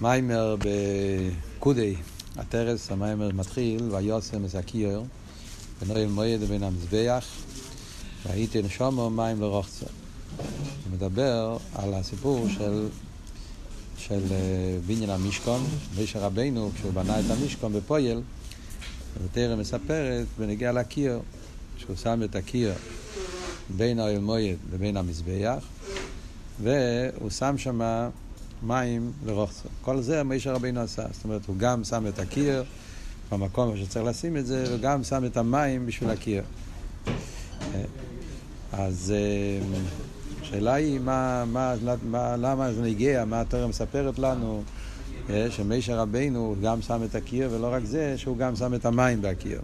המיימר בקודי, הטרס, המיימר מתחיל, ויוסם בין אוהל מועד ובין המזבח, והייתי נשומו מים לרוחצו. הוא מדבר על הסיפור של, של אה, בניין המשכון, משה רבנו, כשהוא בנה את המשכון בפויל, התרא מספרת בנגיע לקיר, שהוא שם את הקיר בין האוהל מועד לבין המזבח, והוא שם שמה מים לרוחצו. כל זה משה רבינו עשה. זאת אומרת, הוא גם שם את הקיר במקום שצריך לשים את זה, וגם שם את המים בשביל הקיר. אז אה, השאלה היא, מה, מה, מה, למה זה נגיע, מה התורה מספרת לנו, אה, שמשה רבינו גם שם את הקיר, ולא רק זה, שהוא גם שם את המים בקיר.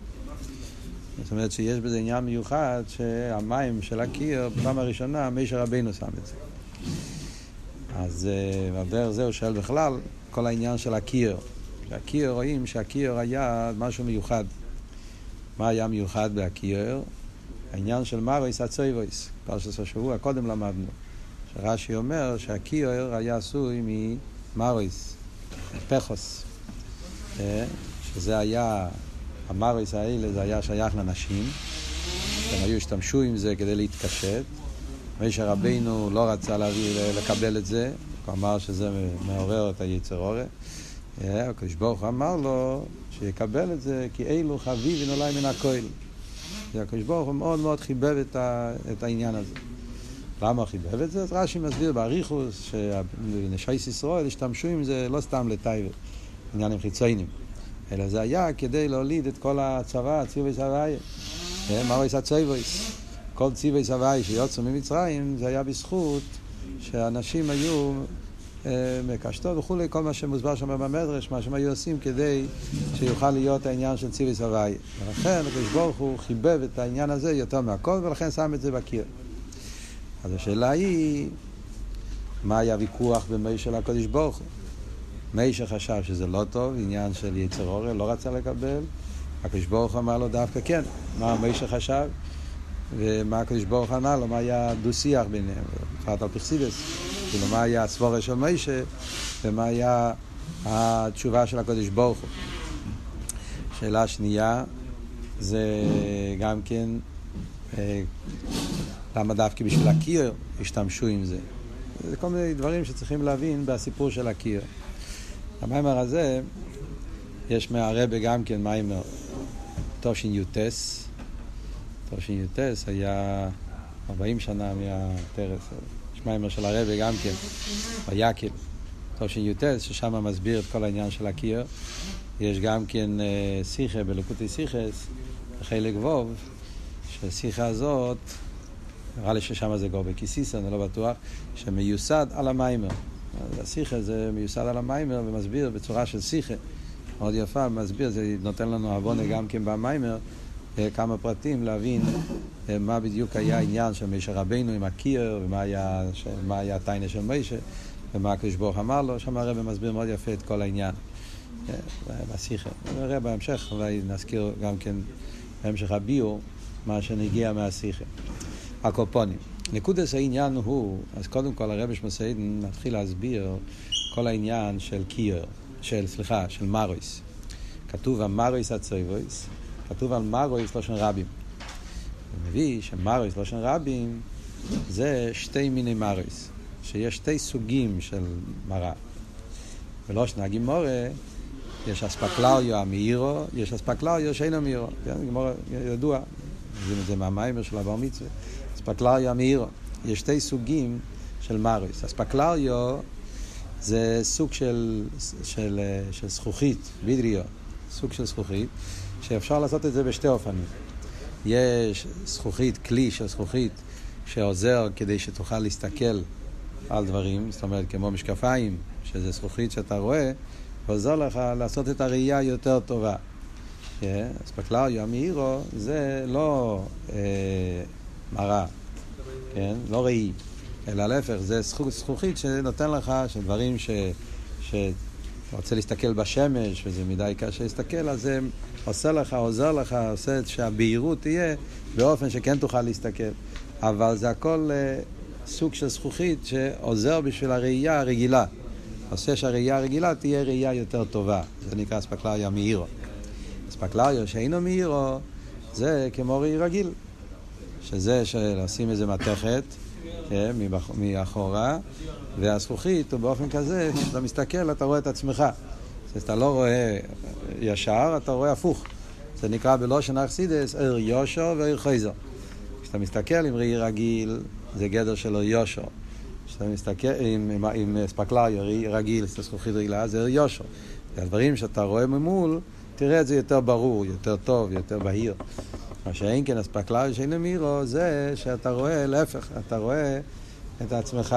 זאת אומרת שיש בזה עניין מיוחד שהמים של הקיר, בפעם הראשונה, משה רבינו שם את זה. אז בדרך זה הוא שואל בכלל, כל העניין של הקיר. הקיר, רואים שהקיר היה משהו מיוחד. מה היה מיוחד בהקיר? העניין של מרויס הצויבויס, פרשת השבוע, קודם למדנו. שרש"י אומר שהקיר היה עשוי ממרויס, פחוס. שזה היה, המרויס האלה זה היה שייך לנשים, הם היו השתמשו עם זה כדי להתקשט. משה רבינו לא רצה להביא, לקבל את זה, הוא אמר שזה מעורר את היצר אורה. הקדוש ברוך הוא אמר לו שיקבל את זה כי אילו חביבין אולי מן הכהל. הקדוש ברוך הוא מאוד מאוד חיבב את, ה, את העניין הזה. למה הוא חיבב את זה? אז רש"י מסביר באריכוס שנשייס ישראל השתמשו עם זה לא סתם לטייבר, עניינים חיצוניים, אלא זה היה כדי להוליד את כל הצבא, ציווי סבייה. מה הוא עשה צויבויס? כל ציווי סבי שיוצאו ממצרים זה היה בזכות שאנשים היו אה, מקשתות וכולי, כל מה שמוסבר שם במדרש, מה שהם היו עושים כדי שיוכל להיות העניין של ציווי סבי. ולכן הקדוש ברוך הוא חיבב את העניין הזה יותר מהכל ולכן שם את זה בקיר. אז השאלה היא, מה היה הוויכוח בין מי של הקדוש ברוך הוא? מי שחשב שזה לא טוב, עניין של יצר אורל, לא רצה לקבל, הקדוש ברוך הוא אמר לו דווקא כן. מה מי שחשב? ומה הקדוש ברוך ענה לו, מה היה דו-שיח ביניהם, בפרט על פרסידס, כאילו מה היה הסבורה של מיישה ומה היה התשובה של הקדוש ברוך הוא. שאלה שנייה זה גם כן אה, למה דווקא בשביל הקיר השתמשו עם זה. זה כל מיני דברים שצריכים להבין בסיפור של הקיר. המיימר הזה, יש מהרבה גם כן מיימר תושי"ס, תשי"ט היה 40 שנה מהטרס. יש מיימר של הרבי גם כן, ויקל. תשי"ט, ששם מסביר את כל העניין של הקיר. יש גם כן שיחה בלקוטי שיחס, חלק ווב, שהשיחה הזאת, נראה לי ששם זה גור בכיסיס, אני לא בטוח, שמיוסד על המיימר. השיחה זה מיוסד על המיימר ומסביר בצורה של שיחה. מאוד יפה, מסביר, זה נותן לנו עוונה גם כן במיימר. כמה פרטים להבין מה בדיוק היה העניין של משה רבינו עם הקיר, ומה היה, היה הטיינה של משה, ומה הקדוש ברוך אמר לו, שם הרב מסביר מאוד יפה את כל העניין. בשיחה. נראה בהמשך, אולי נזכיר גם כן בהמשך הביור, מה שנגיע מהשיחה. הקופונים. נקודס העניין הוא, אז קודם כל הרב שמסעידן מתחיל להסביר כל העניין של קיר, של, סליחה, של מרויס. כתוב המרויס הצויבויס, כתוב על מרויס לושן רבים. הוא מביא שמרויס לושן רבים זה שתי מיני מרויס, שיש שתי סוגים של מראה. בלושן הגימורה יש אספקלריו המאירו, יש אספקלריו שאינו מאירו. גימורה ידוע, יודעים את זה מהמיימר של הבר מצווה. אספקלריו המאירו. יש שתי סוגים של מרויס. אספקלריו זה סוג של, של, של זכוכית, וידריו, סוג של זכוכית. שאפשר לעשות את זה בשתי אופנים. יש זכוכית, כלי של זכוכית, שעוזר כדי שתוכל להסתכל על דברים, זאת אומרת כמו משקפיים, שזה זכוכית שאתה רואה, עוזר לך לעשות את הראייה יותר טובה. כן? אז בקלריו המאירו זה לא אה, מראה, כן? לא ראי, אלא להפך, זה זכוכית שנותן לך, שדברים ש... ש... רוצה להסתכל בשמש וזה מדי קשה להסתכל, אז זה עושה לך, עוזר לך, עושה את שהבהירות תהיה באופן שכן תוכל להסתכל. אבל זה הכל uh, סוג של זכוכית שעוזר בשביל הראייה הרגילה. עושה שהראייה הרגילה תהיה ראייה יותר טובה. זה נקרא אספקלריה מאירו. אספקלריה שאינו מאירו זה כמו ראי רגיל. שזה שלשים איזה מתכת כן, מאחורה, והזכוכית הוא באופן כזה, כשאתה מסתכל אתה רואה את עצמך. כשאתה לא רואה ישר, אתה רואה הפוך. זה נקרא בלושן אכסידס, עיר יושו ועיר חייזו. כשאתה מסתכל עם ראי רגיל, זה גדר של עיר יושו. כשאתה מסתכל עם, עם, עם ספקלריה רגיל, זכוכית רגילה, זה עיר יושו. הדברים שאתה רואה ממול, תראה את זה יותר ברור, יותר טוב, יותר בהיר. מה שאין כן אספקלריה שאין מירו, זה שאתה רואה, להפך, אתה רואה את עצמך.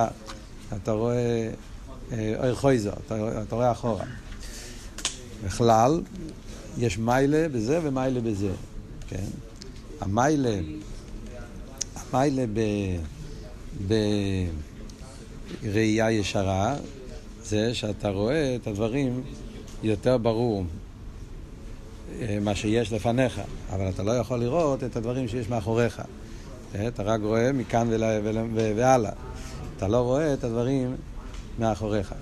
אתה רואה אור חויזר, אתה, אתה רואה אחורה. בכלל, יש מיילה בזה ומיילה בזה, כן? המיילה, המיילה. בראייה ישרה, זה שאתה רואה את הדברים יותר ברור אה, מה שיש לפניך, אבל אתה לא יכול לראות את הדברים שיש מאחוריך. אה, אתה רק רואה מכאן והלאה. אתה לא רואה את הדברים מאחוריך.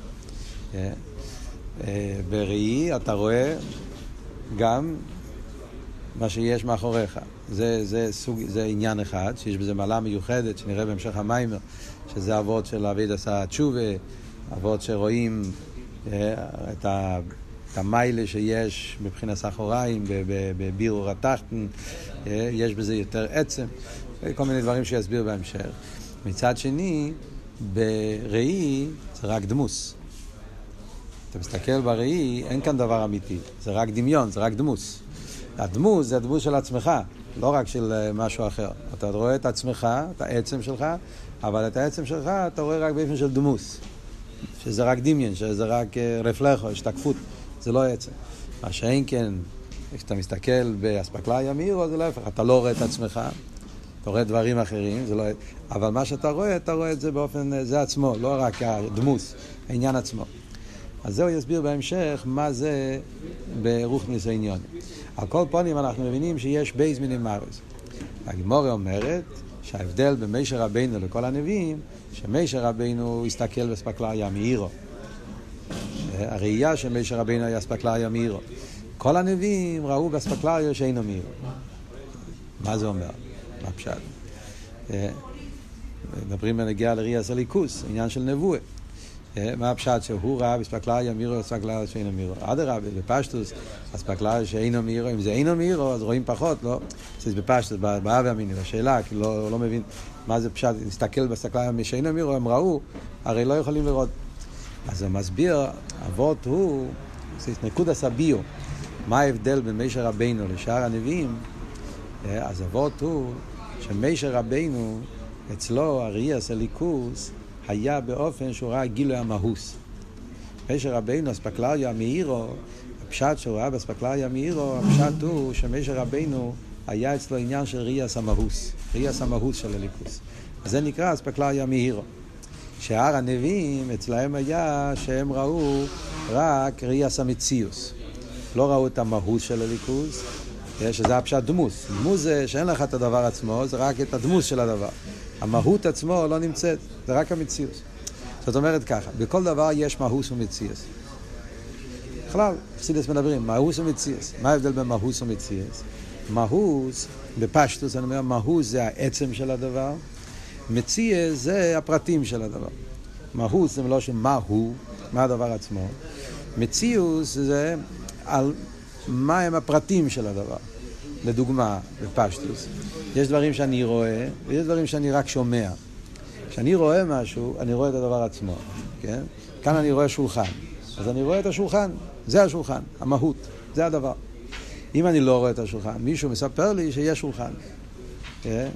אה, בראי אתה רואה גם מה שיש מאחוריך. זה, זה, סוג, זה עניין אחד, שיש בזה מעלה מיוחדת, שנראה בהמשך המיימר, שזה אבות של אביד עשה תשובה, אבות שרואים את ה... את המיילה שיש מבחינת סחוריים, בבירור התחתן, אה, יש בזה יותר עצם, כל מיני דברים שיסביר בהמשך. מצד שני, בראי זה רק דמוס. אתה מסתכל בראי, אין כאן דבר אמיתי, זה רק דמיון, זה רק דמוס. הדמוס זה הדמוס של עצמך, לא רק של אה, משהו אחר. אתה רואה את עצמך, את העצם שלך, אבל את העצם שלך אתה רואה רק באופן של דמוס. שזה רק דמיון, שזה רק אה, רפלכו, השתקפות. זה לא עצם. מה שאין כן, כשאתה מסתכל באספקלריה מאירו, זה להפך, אתה לא רואה את עצמך, אתה רואה דברים אחרים, זה לא... אבל מה שאתה רואה, אתה רואה את זה באופן, זה עצמו, לא רק הדמוס, העניין עצמו. אז זהו יסביר בהמשך מה זה ברוך ניסו עניון. על כל פונים אנחנו מבינים שיש בייז מיני מרס. הגמורה אומרת שההבדל בין מישר רבינו לכל הנביאים, שמישר רבינו הסתכל בספקלריה מאירו. הראייה של משה רבינו היה אספקלריה מאירו. כל הנביאים ראו באספקלריה שאינו מאירו. מה זה אומר? מה פשט? אה, מדברים בנגיעה לראייה של ליכוס, עניין של נבואה. מה הפשט שהוא ראה באספקלריה מאירו, אספקלריה שאינו מאירו. אדרבה, בפשטוס, אספקלריה שאינו מאירו, אם זה אינו מאירו, אז רואים פחות, לא? זה בפשטוס, באב המיני, השאלה, כי לא, לא מבין מה זה פשט, להסתכל באספקלריה שאינו מאירו, הם ראו, הרי לא יכולים לראות. אז הוא מסביר, אבות הוא, זה נקודה סביו. מה ההבדל בין מישר רבינו לשאר הנביאים? אה, אז אבות הוא שמישר רבינו, אצלו הראייה הליכוס היה באופן שהוא ראה גילוי המהוס. מישר רבינו, אספקלריה מאירו, הפשט שהוא ראה באספקלריה מאירו, הפשט הוא שמישר רבינו היה אצלו עניין של ראייה המהוס, ראייה המהוס של הליכוס. זה נקרא אספקלריה מאירו. שאר הנביאים אצלהם היה שהם ראו רק ראייה המציאוס. לא ראו את המהות של הליכוז, שזה הפשט דמוס. דמוס זה שאין לך את הדבר עצמו, זה רק את הדמוס של הדבר. המהות עצמו לא נמצאת, זה רק המציאוס. זאת אומרת ככה, בכל דבר יש מהוס ומציאס. בכלל, חסידס מדברים, מהוס ומציאס. מה ההבדל בין מהוס ומציאס? מהוס, בפשטוס אני אומר, מהוס זה העצם של הדבר, מציע זה הפרטים של הדבר. מהות זה לא שמה הוא, מה הדבר עצמו. מציאוס זה על מה הם הפרטים של הדבר. לדוגמה, בפשטוס, יש דברים שאני רואה ויש דברים שאני רק שומע. כשאני רואה משהו, אני רואה את הדבר עצמו, כן? כאן אני רואה שולחן, אז אני רואה את השולחן, זה השולחן, המהות, זה הדבר. אם אני לא רואה את השולחן, מישהו מספר לי שיש שולחן. כן?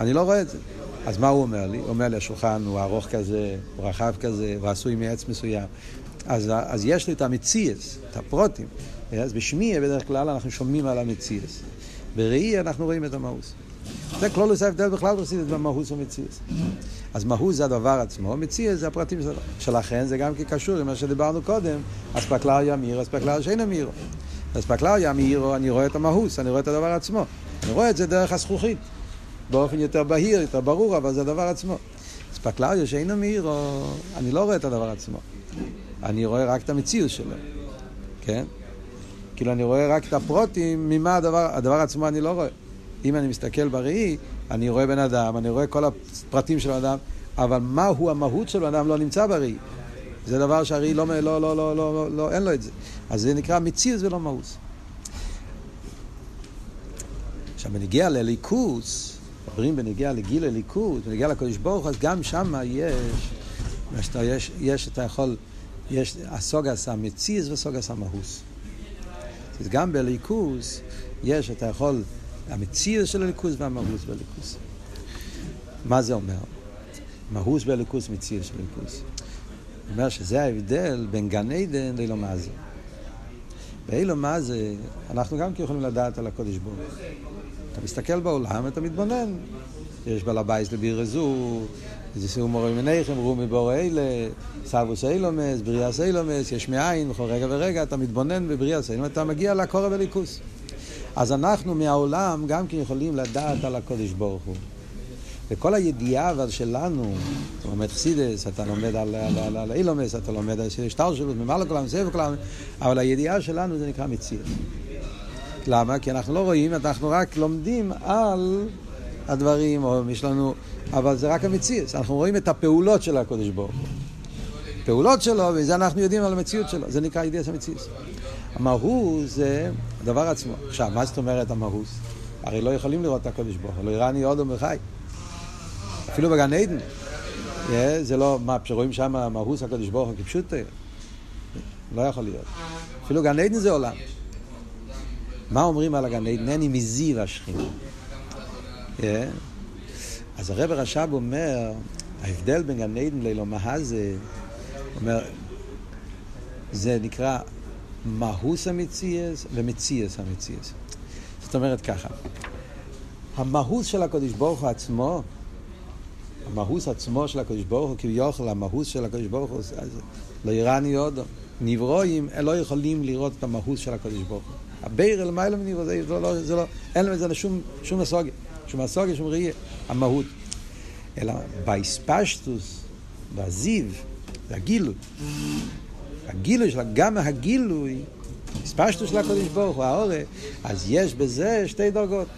אני לא רואה את זה. אז מה הוא אומר לי? הוא אומר לי, השולחן הוא ארוך כזה, הוא רחב כזה, הוא עשוי מעץ מסוים. אז, אז יש לי את המציאס, את הפרוטים. אז בשמי בדרך כלל אנחנו שומעים על המציאס. בראי אנחנו רואים את המהוס. זה כלולוס ההבדל בכלל בחסידות במהוס ומציאס. אז מהוס זה הדבר עצמו, מציאס זה הפרטים שלו. שלכן זה גם קשור עם מה שדיברנו קודם, אספקלריה מאירו, אספקלריה שאינו מאירו. אספקלריה מאירו, אני רואה את המהוס, אני רואה את הדבר עצמו. אני רואה את זה דרך הזכוכית. באופן יותר בהיר, יותר ברור, אבל זה הדבר עצמו. ספקלריה שאינו מאירו, אני לא רואה את הדבר עצמו. אני רואה רק את המציאות שלו, כן? כאילו אני רואה רק את הפרוטים, ממה הדבר, הדבר עצמו אני לא רואה. אם אני מסתכל בראי, אני רואה בן אדם, אני רואה כל הפרטים של האדם, אבל מהו המהות של בן אדם לא נמצא בראי. זה דבר שהראי לא, לא, לא, לא, לא, לא, לא, אין לו את זה. אז זה נקרא מציאות ולא מהות. עכשיו, בנגיע לליכוס, מדברים בנגיע לגיל הליכוס, בנגיע לקדוש ברוך אז גם שם יש, יש, יש, אתה יכול, יש הסוגס המציז וסוגס המהוס. אז גם בליכוס יש, אתה יכול, המציז של הליכוס והמהוס בליכוס. מה זה אומר? מהוס בליכוס, מציז של הליכוס. אומר שזה ההבדל בין גן עדן לאילו מה זה. באילו מה זה, אנחנו גם כן יכולים לדעת על הקודש ברוך אתה מסתכל בעולם, אתה מתבונן. יש בעל הבייס לביר זו, זה סיור מורים מניכם, רומי בור אלה, סבוס אילומס, בריאס אילומס, יש מאין, בכל רגע ורגע אתה מתבונן בבריאס אילומס, אתה מגיע לקורא וליכוס. אז אנחנו מהעולם גם כן יכולים לדעת על הקודש ברוך הוא. וכל הידיעה אבל שלנו, אתה לומד חסידס, אתה לומד על, על, על, על אילומס, אתה לומד על שטר שלו, ממעלה כולם, סבב כולם, אבל הידיעה שלנו זה נקרא מציאות. למה? כי אנחנו לא רואים, אנחנו רק לומדים על הדברים, או יש לנו, אבל זה רק המציאות. אנחנו רואים את הפעולות של הקודש ברוך הוא. פעולות שלו, וזה אנחנו יודעים על המציאות שלו. זה נקרא ידיעת המציאות. המהות זה הדבר עצמו. עכשיו, מה זאת אומרת המהות? הרי לא יכולים לראות את הקודש ברוך הוא, לא יראני עוד וחי. אפילו בגן עדן. זה לא, מה, שרואים שם מהות הקודש ברוך הוא כפשוט, לא יכול להיות. אפילו גן עדן זה עולם. מה אומרים על הגן עדן? אני מזיו השכינה. אז הרב רש"ב אומר, ההבדל בין גן עדן לאלומה זה, אומר, זה נקרא מהוס המציאס ומציאס המציאס. זאת אומרת ככה, המהוס של הקדוש ברוך הוא עצמו, המהוס עצמו של הקדוש ברוך הוא, כביכול המהוס של הקדוש ברוך הוא, לא יראני עוד, נברואים לא יכולים לראות את המהוס של הקדוש ברוך הוא. הבייר אל מיילא מניבו, זה לא, זה לא, אין לזה שום, שום מסוגיה, שום מסוגיה, שום ראייה, המהות. אלא באספשטוס, בזיו, זה הגילוי. הגילוי שלה, גם הגילוי, אספשטוס של הקודש ברוך הוא, האורה, אז יש בזה שתי דרגות.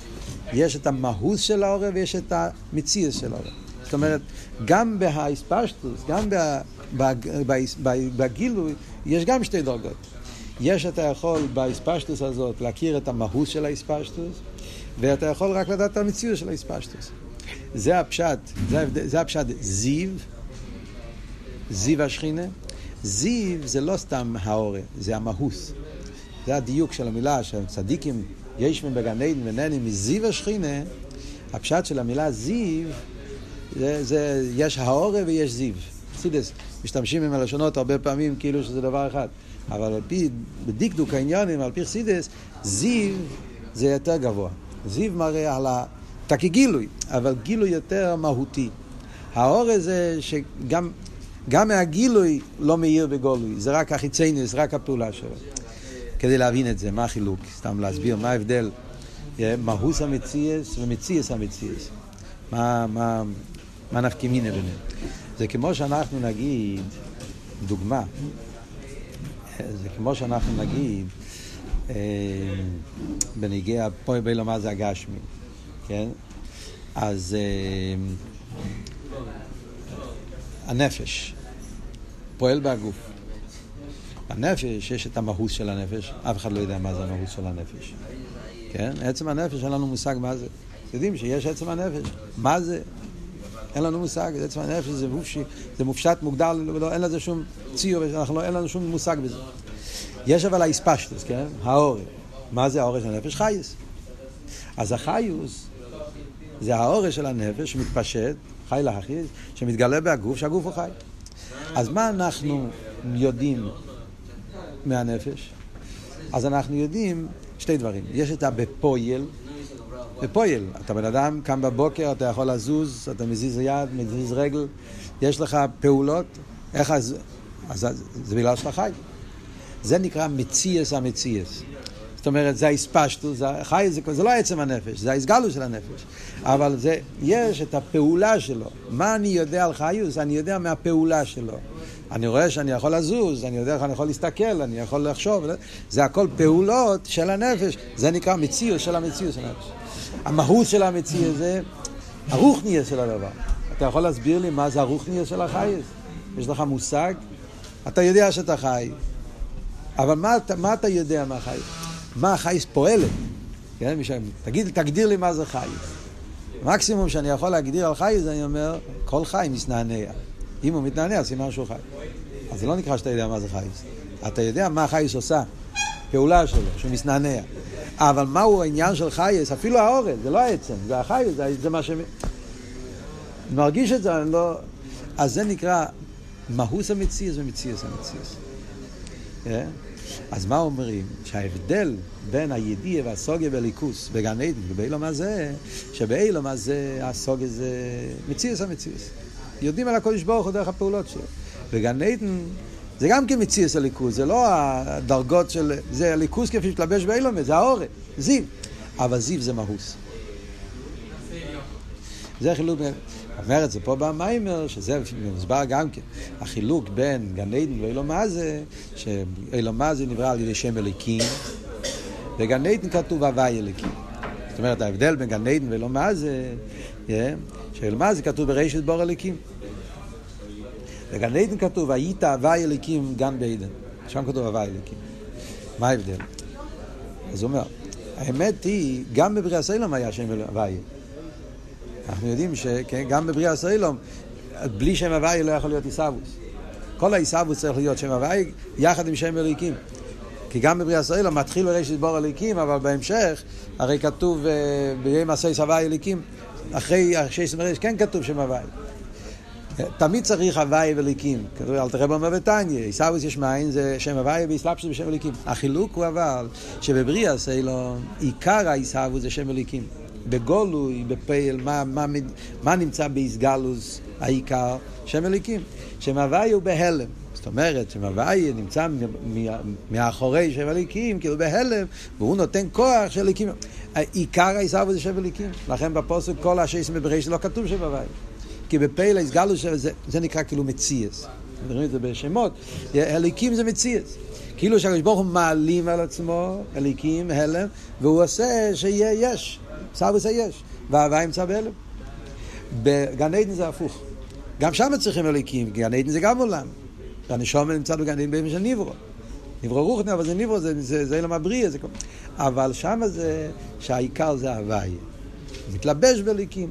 יש את המהות של האורה ויש את המציאות של האורה. זאת אומרת, גם בהאספשטוס, גם בגילוי, יש גם שתי דרגות. יש אתה יכול באספשטוס הזאת להכיר את המהות של האספשטוס, ואתה יכול רק לדעת את המציאות של האספשטוס. זה הפשט, זה, זה הפשט זיו, זיו השכינה. זיו זה לא סתם האורה, זה המהות. זה הדיוק של המילה שצדיקים ישמים בגן עדן ונהנים מזיו השכינה, הפשט של המילה זיו, זה, זה, יש האורה ויש זיו. סידס, משתמשים עם הלשונות הרבה פעמים כאילו שזה דבר אחד. אבל על פי, בדקדוק העניינים, על פי חסידס, זיו זה יותר גבוה. זיו מראה על ה... תקי גילוי, אבל גילוי יותר מהותי. האור הזה שגם גם מהגילוי לא מאיר בגולוי, זה רק החיצייניס, רק הפעולה שלו. כדי להבין את זה, מה החילוק? סתם להסביר מה ההבדל. מהוס המציאס ומציאס המציאס. מה, מה, מה נחכימינא ביניהם. זה כמו שאנחנו נגיד, דוגמה, זה כמו שאנחנו נגיד, אה, בניגיע פה בילו מה זה הגשמי, כן? אז אה, הנפש פועל בהגוף. הנפש, יש את המהות של הנפש, אף אחד לא יודע מה זה המהות של הנפש. כן? עצם הנפש, אין לנו מושג מה זה. יודעים שיש עצם הנפש. מה זה? אין לנו מושג, עצם הנפש זה, מופש, זה מופשט, מוגדר, לא, אין לזה שום ציור, אנחנו, אין לנו שום מושג בזה. יש אבל האספשטוס, כן? האורם. מה זה האורם של הנפש? חייס. אז החיוס זה האורם של הנפש שמתפשט, חי להכיס, שמתגלה בהגוף, שהגוף הוא חי. אז מה אנחנו יודעים מהנפש? אז אנחנו יודעים שתי דברים. יש את הבפויל, בפויל. אתה בן אדם, קם בבוקר, אתה יכול לזוז, אתה מזיז יד, מזיז רגל, יש לך פעולות, איך אז... אז זה בגלל שאתה חי. זה נקרא מציאס המציאס. זאת אומרת, זה האספשטו, זה חי, זה, זה לא עצם הנפש, זה ההסגלו של הנפש. אבל זה, יש את הפעולה שלו. מה אני יודע על חיוס? אני יודע מהפעולה שלו. אני רואה שאני יכול לזוז, אני יודע איך אני יכול להסתכל, אני יכול לחשוב, זה הכל פעולות של הנפש, זה נקרא מציאות של המציאות של הנפש. המהות של המציאות זה הרוחניה של הדבר. אתה יכול להסביר לי מה זה הרוחניה של החייס? יש לך מושג? אתה יודע שאתה חי, אבל מה, מה אתה יודע מה חי? מה החייס פועלת? כן? תגיד, תגדיר לי מה זה חייס. המקסימום שאני יכול להגדיר על חייס, אני אומר, כל חי מסנענע. אם הוא מתנענע, סימן שהוא חי. אז זה לא נקרא שאתה יודע מה זה חייס. אתה יודע מה חייס עושה, פעולה שלו, שהוא מסנענע. אבל מהו העניין של חייס? אפילו האורן, זה לא העצם, זה החייס, זה, זה מה ש... מרגיש את זה, אני לא... אז זה נקרא מהוס המציאס ומציאס המציאס. Yeah. אז מה אומרים? שההבדל בין הידיעה והסוגיה בליכוס בגן עדן ובאילום הזה, שבאילום הזה הסוגיה זה מציאס המציאס. יודעים על הקודש ברוך הוא דרך הפעולות שלו. בגן עדן זה גם כן מציאס הליכוס, זה לא הדרגות של... זה הליכוס כפי שתלבש באילום, זה האורן, זיו. אבל זיו זה מהוס. זה חילוק בין... אומר את זה פה במיימר, שזה מוסבר גם כן. החילוק בין גן עדן ואילו מה זה, נברא על ידי שם אליקים, וגן עדן כתוב הוואי אליקים. זאת אומרת, ההבדל בין גן עדן ואילו מה זה, שאילו מה זה כתוב בראשית בור אליקים. בגן עדן כתוב, היית הוואי אליקים גן בעדן. שם כתוב הוואי אליקים. מה ההבדל? אז הוא אומר, האמת היא, גם בבריאה סלום היה שם הוואי. אנחנו יודעים שגם בבריאה סלום, בלי שם הוואי לא יכול להיות עיסאוווס. כל העיסאוווס צריך להיות שם הוואי יחד עם שם אליקים. כי גם בבריאה סלום מתחיל בראשית בור אליקים, אבל בהמשך, הרי כתוב אה, ביום עשי סבי אליקים, אחרי שש מרש כן כתוב שם הוואי. תמיד צריך הוואי וליקים. אל תראה במה ותניא, עיסאוויס יש מאין זה שם הוואי ואיסלאפשוס בשם וליקים. החילוק הוא אבל שבבריאה סיילון עיקר העיסאוויס זה שם וליקים. בגולוי, בפייל, מה, מה, מה נמצא באיסגלוס העיקר? שם וליקים. שם הוואי הוא בהלם. זאת אומרת, שם הוואי נמצא מאחורי שם הליקים, כאילו בהלם, והוא נותן כוח של ליקים. עיקר העיסאוויס זה שם וליקים. לכן בפוסק כל השייסים בבריאה לא כתוב שם הוואי. כי בפייל הסגלו שזה זה נקרא כאילו מציאס. מדברים את זה בשמות. הליקים זה מציאס. כאילו שהקדוש ברוך הוא מעלים על עצמו, הליקים, הלם, והוא עושה שיהיה יש. סבוס. וההווה ימצא בהלם. בגן עדן זה הפוך. גם שם צריכים הליקים, כי גן עדן זה גם עולם. והנשום נמצא בגן עדן בימים של ניברו. ניברו רוחני, אבל זה ניברו, זה, זה, זה אילם הבריא, זה... אבל שם זה שהעיקר זה הוויה. מתלבש בליקים.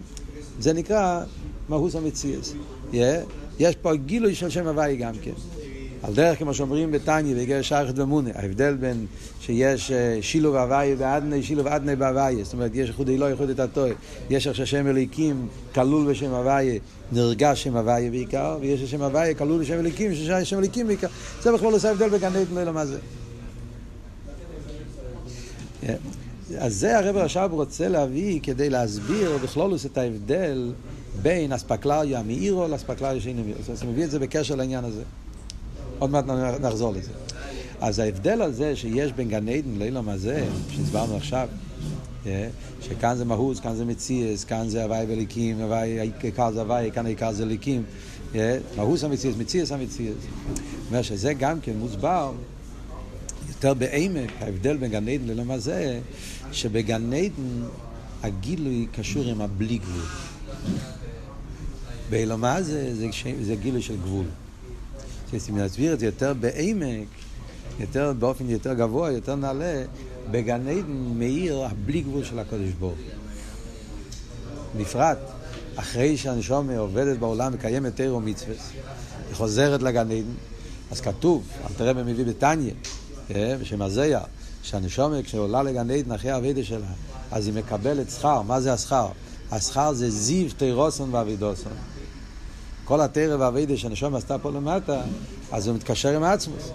זה נקרא מהוס המציאס. יש פה גילוי של שם הוואי גם כן. על דרך כמו שאומרים בתניא בגר שייכת ומונה, ההבדל בין שיש אה, שילוב הוואי ואדני, שילוב אדני בהוואי, זאת אומרת יש איחוד אלוה, איחוד את הטועה, יש איך שהשם אליקים כלול בשם הוואי, נרגש שם הוואי בעיקר, ויש השם הוואי כלול בשם אליקים, ששם אליקים בעיקר, זה בכלל עושה הבדל בגן עדן, לא מה זה. אז זה הרב עכשיו רוצה להביא כדי להסביר בכלולוס את ההבדל בין אספקלריה מאירו לאספקלריה שאינו מאירו. אז הוא מביא את זה בקשר לעניין הזה. עוד מעט נחזור לזה. אז ההבדל הזה שיש בין גן עדן לאילום הזה, שהסברנו עכשיו, אה, שכאן זה מהוס, כאן זה מציאס, כאן זה הוואי וליקים, העיקר זה הוואי, כאן העיקר זה ליקים. אה, מהוס המציאס, מציאס המציאס. אומר שזה גם כן מוסבר יותר בעמק, ההבדל בין גן עדן לאילום הזה, שבגן עדן הגילוי קשור עם הבלי גבול. באילומה זה, זה, זה גילוי של גבול. אם נסביר את זה יותר בעמק, יותר, באופן יותר גבוה, יותר נעלה, בגן עדן מאיר הבלי גבול של הקודש ברוך בפרט, אחרי שהנשום עובדת בעולם, מקיימת תירו מצווה, היא חוזרת לגן עדן, אז כתוב, אל תראה במביא בתניא, אה, בשם הזיה, שהנשומת כשעולה לגן עדן אחרי האבידה שלה, אז היא מקבלת שכר. מה זה השכר? השכר זה זיו תירוסון ואבידוסון. כל התרא והאבידה שהנשום עשתה פה למטה, אז הוא מתקשר עם העצמוס.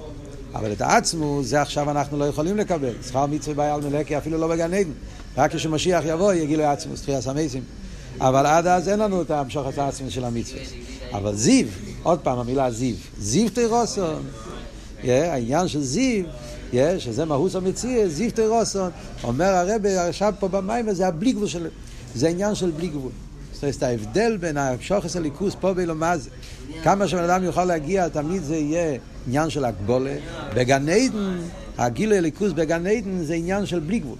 אבל את העצמוס, זה עכשיו אנחנו לא יכולים לקבל. שכר מצווה בעל מלאקי אפילו לא בגן עדן. רק כשמשיח יבוא יגידו לעצמוס, תחייה סמייסים. אבל עד אז אין לנו את המשוך את העצמוס של המצווה. אבל זיו, עוד פעם המילה זיו, זיו תירוסון. העניין של זיו, שזה מהוס המציע, זיו תירוסון. אומר הרב עכשיו פה במים, זה הבלי גבול של... זה עניין של בלי גבול. זאת אומרת, ההבדל בין השוחס הליכוס פה באילו מה זה. כמה שבן אדם יוכל להגיע, תמיד זה יהיה עניין של הגבולה. בגן עדן, הגילוי הליכוס בגן עדן זה עניין של בלי גבול.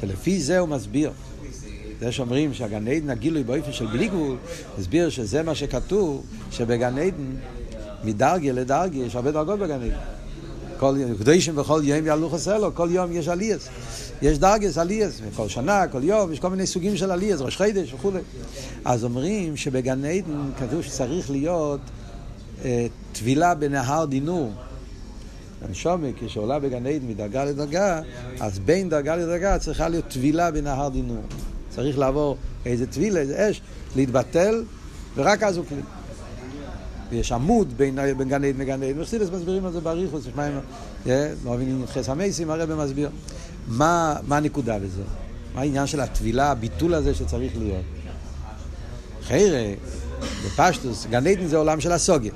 שלפי זה הוא מסביר. זה שאומרים שהגן עדן הגילוי באופן של בלי גבול, הסביר שזה מה שכתוב, שבגן עדן, מדרגה לדרגה, יש הרבה דרגות בגן עדן. קדושים בכל יום יעלו חסר כל יום יש עלייס. יש דרגס עלייס, כל שנה, כל יום, יש כל מיני סוגים של עלייס, ראש חידש וכו'. אז אומרים שבגן עדן כתוב שצריך להיות אה, טבילה בנהר דינור. הנשומה, כשעולה בגן עדן מדרגה לדרגה, אז בין דרגה לדרגה צריכה להיות טבילה בנהר דינור. צריך לעבור איזה טבילה, איזה אש, להתבטל, ורק אז הוא כלי. ויש עמוד בין, בין גן עדן לגן עדן. וחסידס מסבירים על זה באריכוס, יש מים, לא מבינים חס המייסים, הרב מסביר. מה, מה הנקודה בזה? מה העניין של הטבילה, הביטול הזה שצריך להיות? חיירה, בפשטוס, גן עדן זה עולם של הסוגיה.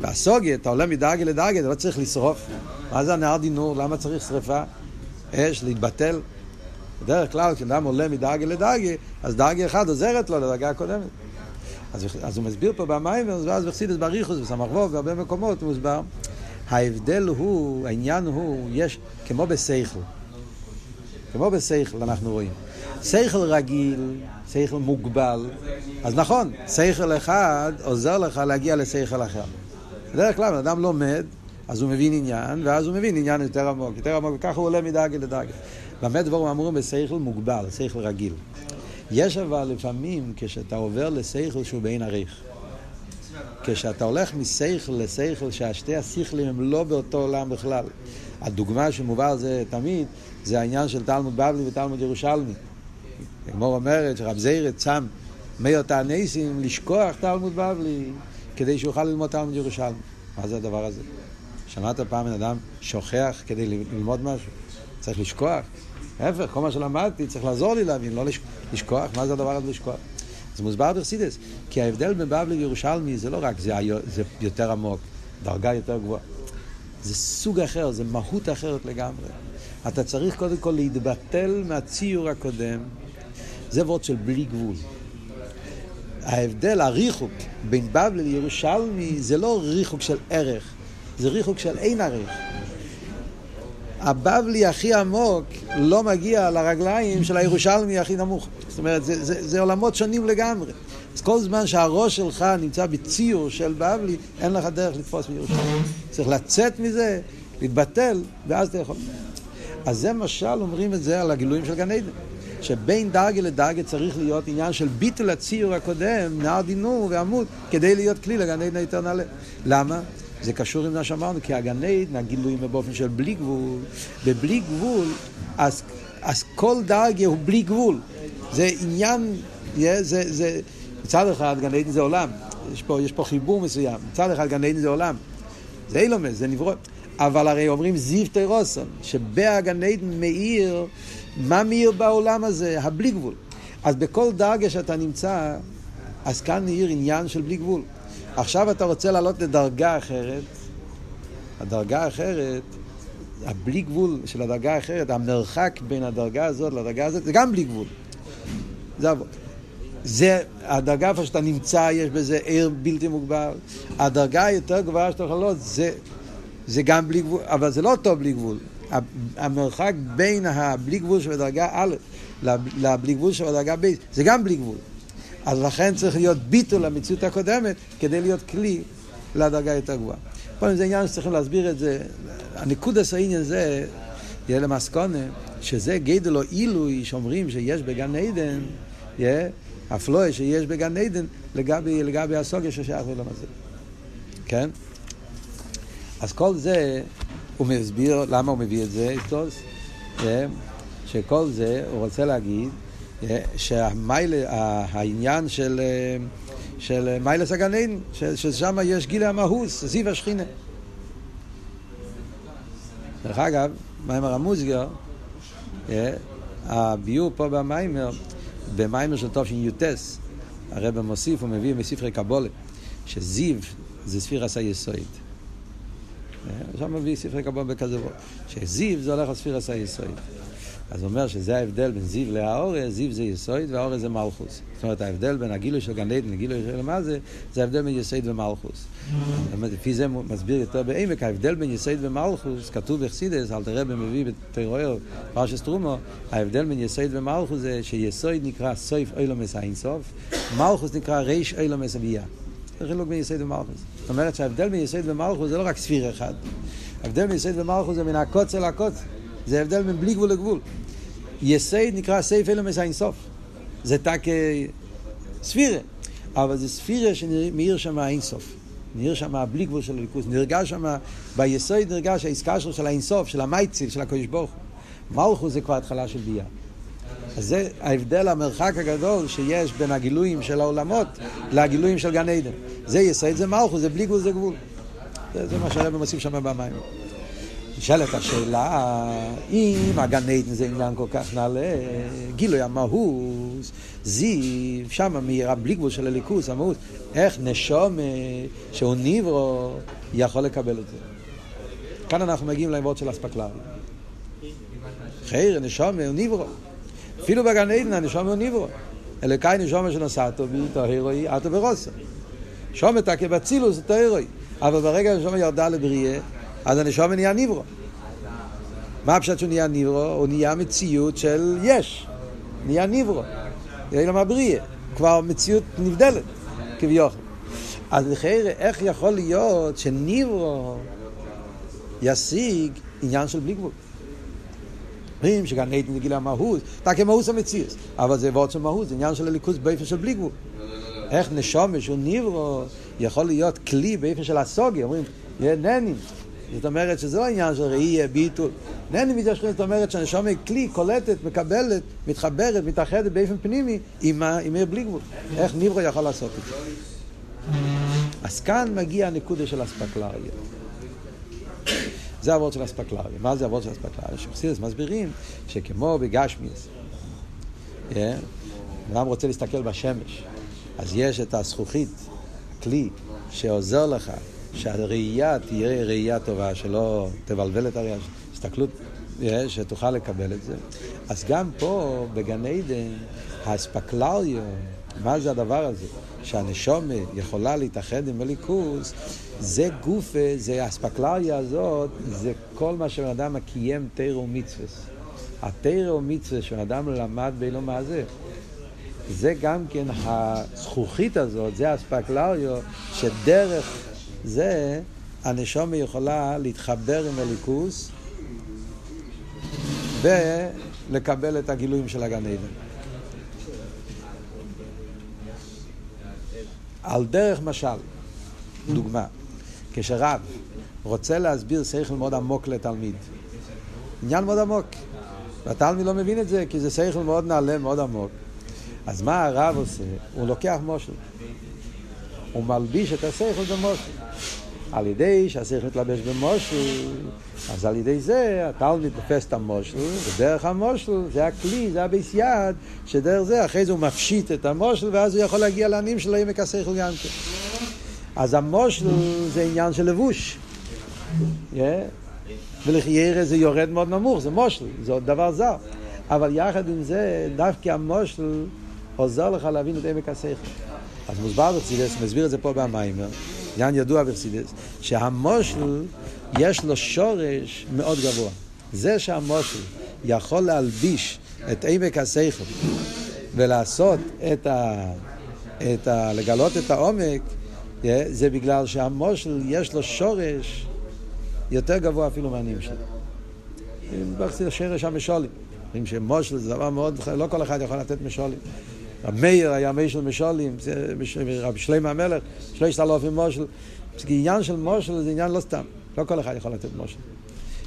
והסוגיה, אתה עולה מדרגה לדרגה, אתה לא צריך לשרוף. מה זה הנהר דינור? למה צריך שריפה? אש, להתבטל? בדרך כלל, כשאדם עולה מדרגה לדרגה, אז דרגה אחת עוזרת לו לדרגה הקודמת. אז, אז הוא מסביר פה במים, ואז בחסידס בריחוס וסמ"ך בהרבה מקומות הוא מסבר. ההבדל הוא, העניין הוא, יש, כמו בסייכל. כמו בסייכל אנחנו רואים. סייכל רגיל, סייכל מוגבל, אז נכון, סייכל אחד עוזר לך להגיע לסייכל אחר. בדרך כלל, אדם לומד, אז הוא מבין עניין, ואז הוא מבין עניין יותר עמוק, יותר עמוק, וככה הוא עולה מדאגה לדאגה. באמת דברים אמורים בסייכל מוגבל, סייכל רגיל. יש אבל לפעמים כשאתה עובר לסייכל שהוא בעין עריך. כשאתה הולך מסייכל לסייכל שהשתי השכלים הם לא באותו עולם בכלל. הדוגמה שמובא זה תמיד זה העניין של תלמוד בבלי ותלמוד ירושלמי. הגמור אומרת שרב זיירת שם מאיר תענסים לשכוח תלמוד בבלי כדי שיוכל ללמוד תלמוד ירושלמי. מה זה הדבר הזה? שמעת פעם בן אדם שוכח כדי ללמוד משהו? צריך לשכוח? ההפך, כל מה שלמדתי צריך לעזור לי להבין, לא לשכוח. מה זה הדבר הזה לשכוח? זה מוסבר בחסידס, כי ההבדל בין בבלי לירושלמי זה לא רק זה, זה יותר עמוק, דרגה יותר גבוהה. זה סוג אחר, זה מהות אחרת לגמרי. אתה צריך קודם כל להתבטל מהציור הקודם. זה וורד של בלי גבול. ההבדל, הריחוק בין בבלי לירושלמי זה לא ריחוק של ערך, זה ריחוק של אין ערך. הבבלי הכי עמוק לא מגיע לרגליים של הירושלמי הכי נמוך. זאת אומרת, זה, זה, זה עולמות שונים לגמרי. אז כל זמן שהראש שלך נמצא בציור של בבלי, אין לך דרך לתפוס מירושלים. צריך לצאת מזה, להתבטל, ואז אתה יכול. אז זה משל אומרים את זה על הגילויים של גן עדן. שבין דרגה לדרגה צריך להיות עניין של ביטול הציור הקודם, נער דינור ועמוד, כדי להיות כלי לגן עדן היותר נעלה. למה? זה קשור עם מה שאמרנו, כי הגן עדן, הגילויים באופן של בלי גבול, ובלי גבול, אז, אז כל דרגה הוא בלי גבול. זה עניין, זה, זה, מצד אחד גן עדן זה עולם, יש פה, יש פה חיבור מסוים, מצד אחד גן עדן זה עולם, זה אילומס, זה נברות, אבל הרי אומרים זיו תירוסון, שבהגן עדן מאיר, מה מאיר בעולם הזה? הבלי גבול. אז בכל דרגה שאתה נמצא, אז כאן מאיר עניין של בלי גבול. עכשיו אתה רוצה לעלות לדרגה אחרת, הדרגה האחרת, הבלי גבול של הדרגה האחרת, המרחק בין הדרגה הזאת לדרגה הזאת, זה גם בלי גבול. זה עבוד. זה, הדרגה איפה שאתה נמצא, יש בזה עיר בלתי מוגבל. הדרגה היותר גבוהה שאתה יכול לעלות, זה, זה גם בלי גבול, אבל זה לא טוב בלי גבול. המרחק בין הבלי גבול שבדרגה א' לבלי גבול שבדרגה ב', זה גם בלי גבול. אז לכן צריך להיות ביטול למציאות הקודמת כדי להיות כלי לדרגה יותר גבוהה. פה זה עניין שצריכים להסביר את זה. הניקוד העניין זה, יהיה למסקונה, שזה גדל או עילוי שאומרים שיש בגן עדן, יהיה, הפלואה שיש בגן עדן לגבי, לגבי הסוגיה ששייך לעולם הזה. כן? אז כל זה, הוא מסביר למה הוא מביא את זה, איתוס, שכל זה, הוא רוצה להגיד, שהעניין של, של מיילס הגנן, ששם יש גילי המהוס, זיו השכינה. דרך אגב, מיימר המוזגר, הביור פה במיימר, במיימר של תשי"ט, הרב מוסיף, הוא מביא מספרי קבולה, שזיו זה ספירס היסויד. שם מביא ספרי קבולה בכזה שזיו זה הולך על ספירס היסויד. אז הוא אומר שזה ההבדל בין זיו להאורס, זיו זה יסוד והאורס זה מלכוס. זאת אומרת, ההבדל בין הגילוי של גן עדן לגילוי של מה זה, זה ההבדל בין יסוד ומלכוס. לפי זה מסביר יותר בעמק, ההבדל בין יסוד ומלכוס, כתוב בחסידס, אל תראה במביא בטרור, פרשס טרומו, ההבדל בין יסוד ומלכוס זה שיסוד נקרא סויף אילומס האינסוף, מלכוס נקרא ריש אילומס אביה. זה חילוק בין יסוד ומלכוס. זאת אומרת שההבדל בין יסוד ומלכוס זה לא רק ספיר אחד. ההבדל בין יסוד ומלכוס זה מן הקוצר לקוצר. זה הבדל בין בלי גבול לגבול. יסייד נקרא סייף אלומס האינסוף. זה תק ספירה, אבל זה ספירה שמאיר שם האינסוף. נראה שם בלי גבול של הליכוז, נרגש שם, ביסוד נרגש העסקה שלו של האינסוף, של המייציל, של הקדוש ברוך הוא. מלכוס זה כבר התחלה של ביאה. אז זה ההבדל, המרחק הגדול שיש בין הגילויים של העולמות לגילויים של גן עדן. זה יסוד, זה מלכוס, זה בלי גבול, זה גבול. זה, זה מה שהרבא מוסיף שם במים. נשאלת השאלה, אם הגן עדן זה עניין כל כך נעלה, גילוי המהות, זיו, שם מאירה בלי גבול של הליכוס, המהות, איך נשום שהוא ניברו יכול לקבל את זה. כאן אנחנו מגיעים לעבוד של אספקלר. חייר, נשום הוא ניברו. אפילו בגן עדן הנשום הוא ניברו. אלוקאי נשום שנוסעתו בי אטו ברוסו. שום את הכבצילוס טהרוי. אבל ברגע שנשום ירדה לבריאה, אז הנשום נהיה ניברו. מה הפשט שהוא נהיה ניברו? הוא נהיה מציאות של יש. נהיה ניברו. אילם הבריאה. כבר מציאות נבדלת, כביכול. אז לכן, איך יכול להיות שניברו ישיג עניין של בלי גבול? אומרים שגן עדן לגיל המהות, אתה כמהות המציאות, אבל זה וורד של מהות, זה עניין של הליכוז באופן של בלי גבול. איך נשומה שהוא ניברו יכול להיות כלי באופן של הסוגיה, אומרים, נהנים. זאת אומרת שזה לא עניין של ראי ביטול. נהנים מתיישכים, זאת אומרת שהנשומה היא כלי, קולטת, מקבלת, מתחברת, מתאחדת באופן פנימי עם עיר בלי גבול. איך ניברו יכול לעשות את זה? אז כאן מגיע הנקודה של אספקלריה. זה הוורד של אספקלריה. מה זה הוורד של אספקלריה? שחסידס מסבירים שכמו בגשמיאס, אדם רוצה להסתכל בשמש, אז יש את הזכוכית, כלי, שעוזר לך שהראייה תהיה ראייה טובה, שלא תבלבל את הראייה, הסתכלות, שתוכל לקבל את זה. אז גם פה, בגן עדן, האספקלריה, מה זה הדבר הזה? שהנשומה יכולה להתאחד עם הליכוס, זה גופה, זה האספקלריה הזאת, זה כל מה שבן אדם מקיים תירו מצווה. התירו מצווה שבן אדם למד באילו מה זה. זה גם כן הזכוכית הזאת, זה האספקלריה, שדרך זה הנשומה יכולה להתחבר עם הליכוס ולקבל את הגילויים של הגן עדן. על דרך משל, דוגמה, כשרב רוצה להסביר שכל מאוד עמוק לתלמיד, עניין מאוד עמוק, והתלמיד לא מבין את זה כי זה שכל מאוד נעלה, מאוד עמוק. אז מה הרב עושה? הוא לוקח מושל. הוא מלביש את השכל במושל. על ידי שהשכל מתלבש במושל, אז על ידי זה התלמיד תופס את המשל, ודרך המשל זה הכלי, זה הבית יד, שדרך זה אחרי זה הוא מפשיט את המשל, ואז הוא יכול להגיע לעניין שלו עם השכל גם כן. אז המשל זה עניין של לבוש. Yeah. ולכאורה זה יורד מאוד נמוך, זה משל, זה עוד דבר זר. אבל יחד עם זה, דווקא המשל עוזר לך להבין את עומק השכל. אז מוסבר בחסידות, מסביר את זה פה במאמר, עניין ידוע בחסידס, שהמושל יש לו שורש מאוד גבוה. זה שהמושל יכול להלביש את עמק השכל ולעשות את ה... את ה... לגלות את העומק, זה בגלל שהמושל יש לו שורש יותר גבוה אפילו מהנים שלו. בחסידס שרש המשולים. אומרים שמושל זה דבר מאוד, לא כל אחד יכול לתת משולים. המאיר היה מאיר של משולים, רבי שלמה המלך, שלושת אלופים מושל. עניין של מושל זה עניין לא סתם, לא כל אחד יכול לתת מושל.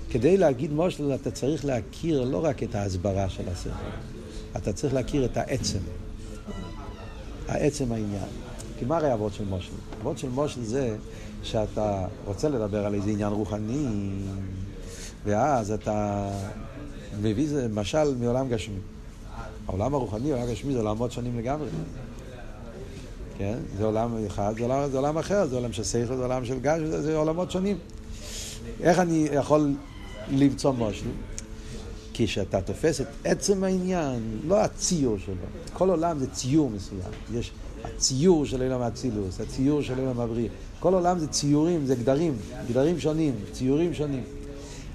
כדי להגיד מושל אתה צריך להכיר לא רק את ההסברה של השכל, אתה צריך להכיר את העצם, העצם העניין. כי מה הרי אבות של מושל? אבות של מושל זה שאתה רוצה לדבר על איזה עניין רוחני, ואז אתה מביא משל מעולם גשמי. העולם הרוחני, העולם הגשמי זה עולמות שונים לגמרי. כן? זה עולם אחד, זה עולם, זה עולם אחר, זה עולם של שכל, זה עולם של גש, זה, זה עולמות שונים. איך אני יכול למצוא משהו? כשאתה תופס את עצם העניין, לא הציור שלו, כל עולם זה ציור מסוים. יש הציור של עולם האצילוס, הציור של עולם הבריא. כל עולם זה ציורים, זה גדרים, גדרים שונים, ציורים שונים.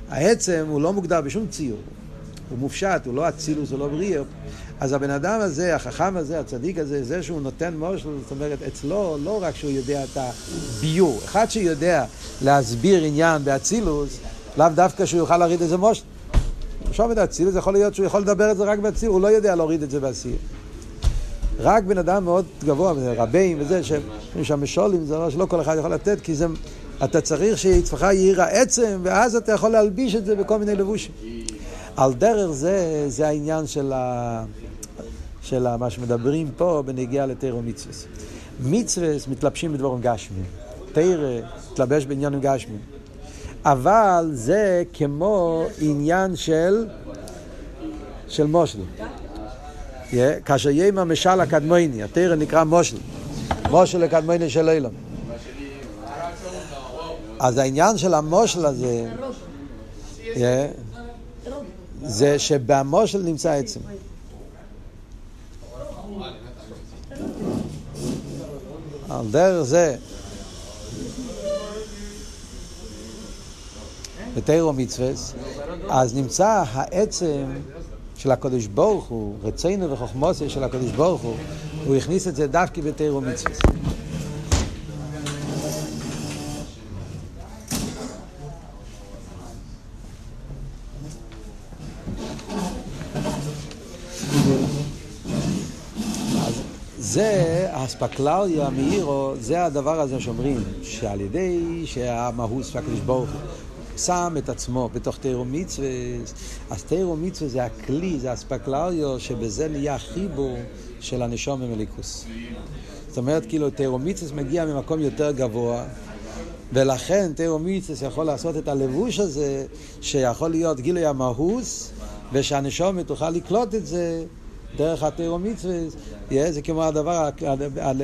העצם הוא לא מוגדר בשום ציור, הוא מופשט, הוא לא אצילוס, הוא לא בריא. אז הבן אדם הזה, החכם הזה, הצדיק הזה, זה שהוא נותן מושל, זאת אומרת, אצלו לא רק שהוא יודע את הביור, אחד שיודע להסביר עניין באצילוס, לאו דווקא שהוא יוכל להוריד איזה מושל. שומד אצילוס, יכול להיות שהוא יכול לדבר את זה רק באצילוס, הוא לא יודע להוריד את זה באצילוס. רק בן אדם מאוד גבוה, רבים וזה, שהם שם משולים, זה לא שלא כל אחד יכול לתת, כי זה, אתה צריך שאצלך יאיר העצם, ואז אתה יכול להלביש את זה בכל מיני לבושים. על דרך זה, זה העניין של, ה, של ה, מה שמדברים פה בנגיעה לתרא ומצווה. מצווה מתלבשים בדברים גשמיים. תרא מתלבש בעניינים גשמיים. אבל זה כמו עניין של, של מושל. Yeah, כאשר יהיה עם המשל הקדמוני, התרא נקרא מושל. מושל הקדמוני של אילון. אז העניין של המושל הזה, yeah, זה שבמושל נמצא עצם. על דרך זה, בתיירו מצווה, אז נמצא העצם של הקדוש ברוך הוא, רצינו וחוכמוסיה של הקדוש ברוך הוא, הוא הכניס את זה דווקא בתיירו מצווה. זה האספקלריה מאירו, זה הדבר הזה שאומרים, שעל ידי שהמהות של הקדוש ברוך הוא שם את עצמו בתוך תירו מצווה, אז תירו מצווה זה הכלי, זה האספקלריו, שבזה נהיה חיבור של הנשום במליקוס. זאת אומרת, כאילו, תירו מצווה מגיע ממקום יותר גבוה, ולכן תירו מצווה יכול לעשות את הלבוש הזה, שיכול להיות גילוי המהוס, ושהנשום תוכל לקלוט את זה דרך התירו מצווה, זה כמו הדבר,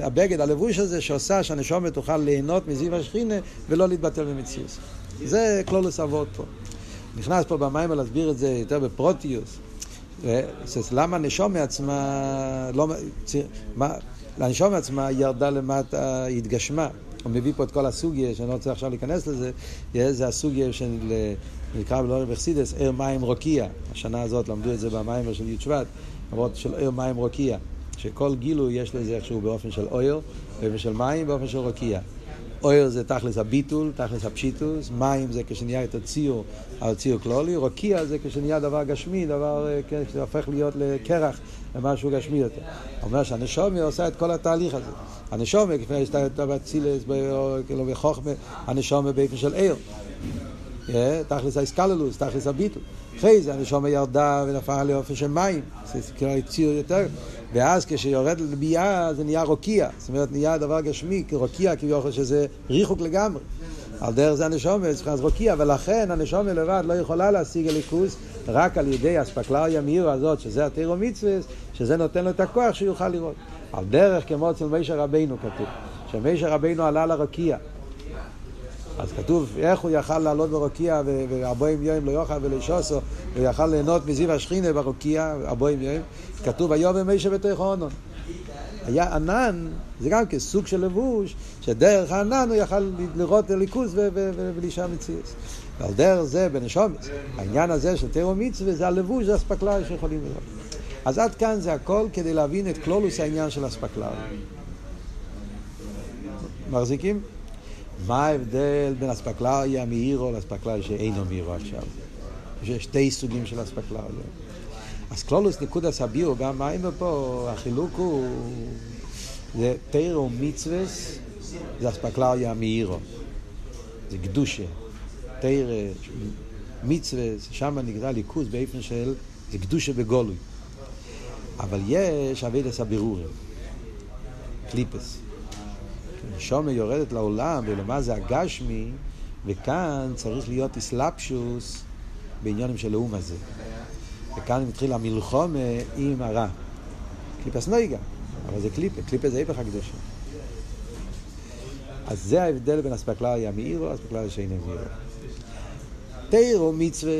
הבגד, הלבוש הזה שעושה שהנשום תוכל ליהנות מזיו השכינה ולא להתבטל במציאות. זה כלולוס אבות פה. נכנס פה במים להסביר את זה יותר בפרוטיוס. למה הנשום מעצמה, לא, מה, הנשום מעצמה ירדה למטה, התגשמה. הוא מביא פה את כל הסוגיה, שאני לא רוצה עכשיו להיכנס לזה, זה הסוגיה של, נקרא בלורי בחסידס, ער מים רוקיע. השנה הזאת למדו את זה במים של י' שבט, למרות של ער מים רוקיע. שכל גילוי יש לזה איכשהו באופן של אויר, באופן של מים, באופן של רוקיע. אויר זה תכלס הביטול, תכלס הפשיטוס, מים זה כשנהיה את הציור, על ציור כלולי, רוקיע זה כשנהיה דבר גשמי, דבר, אה, כן, כשהופך להיות לקרח, למשהו גשמי יותר. אומר שהנשומי עושה את כל התהליך הזה. הנשומי, כפי שאתה בצילס, כאילו בחוכמה, הנשומי באיפה של עיר. אה, תכלס האיסקללוס, תכלס הביטול. אחרי זה הנשומי ירדה ונפל לאופן של מים, זה כאילו ציור יותר. ואז כשיורד לביאה זה נהיה רוקיע, זאת אומרת נהיה דבר גשמי, רוקיע כביכול שזה ריחוק לגמרי. על דרך זה הנשומה, זה נכנס רוקיע, ולכן הנשומה לבד לא יכולה להשיג הליכוס רק על ידי אספקלריה מאירו הזאת, שזה התירו מצווה, שזה נותן לו את הכוח שיוכל לראות. על דרך כמו אצל מישר רבינו כתוב, שמישר רבינו עלה לרוקיע. אז כתוב איך הוא יכל לעלות ברוקיע וארבעים יום לא יאכל ולשוסו הוא יכל ליהנות מזיו השכינה ברוקיע ארבעים יום כתוב היום מישה בתוך עונון היה ענן, זה גם כסוג של לבוש, שדרך הענן הוא יכל לראות ליכוז ולהישאר מציאס. ועל דרך זה בנשומץ, העניין הזה של תיאור מצווה זה הלבוש, זה אספקלריה שיכולים לראות. אז עד כאן זה הכל כדי להבין את כלולוס העניין של אספקלריה. מחזיקים? מה ההבדל בין אספקלריה מאירו לאספקלריה שאינו מאירו עכשיו? יש שתי סוגים של אספקלריה. אז קלולוס נקודס הביאו, גם מים פה, החילוק הוא... זה תירו מצווס, זה אספקלריה מאירו. זה קדושה. תירו מצווס, שם נקרא ליכוז באופן של, זה קדושה בגולוי. אבל יש אבידס הבירורים, קליפס. נשומה יורדת לעולם, ולמה זה הגשמי, וכאן צריך להיות אסלאפשוס בעניונים של האום הזה. וכאן מתחיל המלחומה עם הרע. קליפס נויגה, אבל זה קליפה, קליפה זה היפך הקדושה. אז זה ההבדל בין אספקלריה מאירו לאספקלריה שאינה מאירו. תירו מצווה,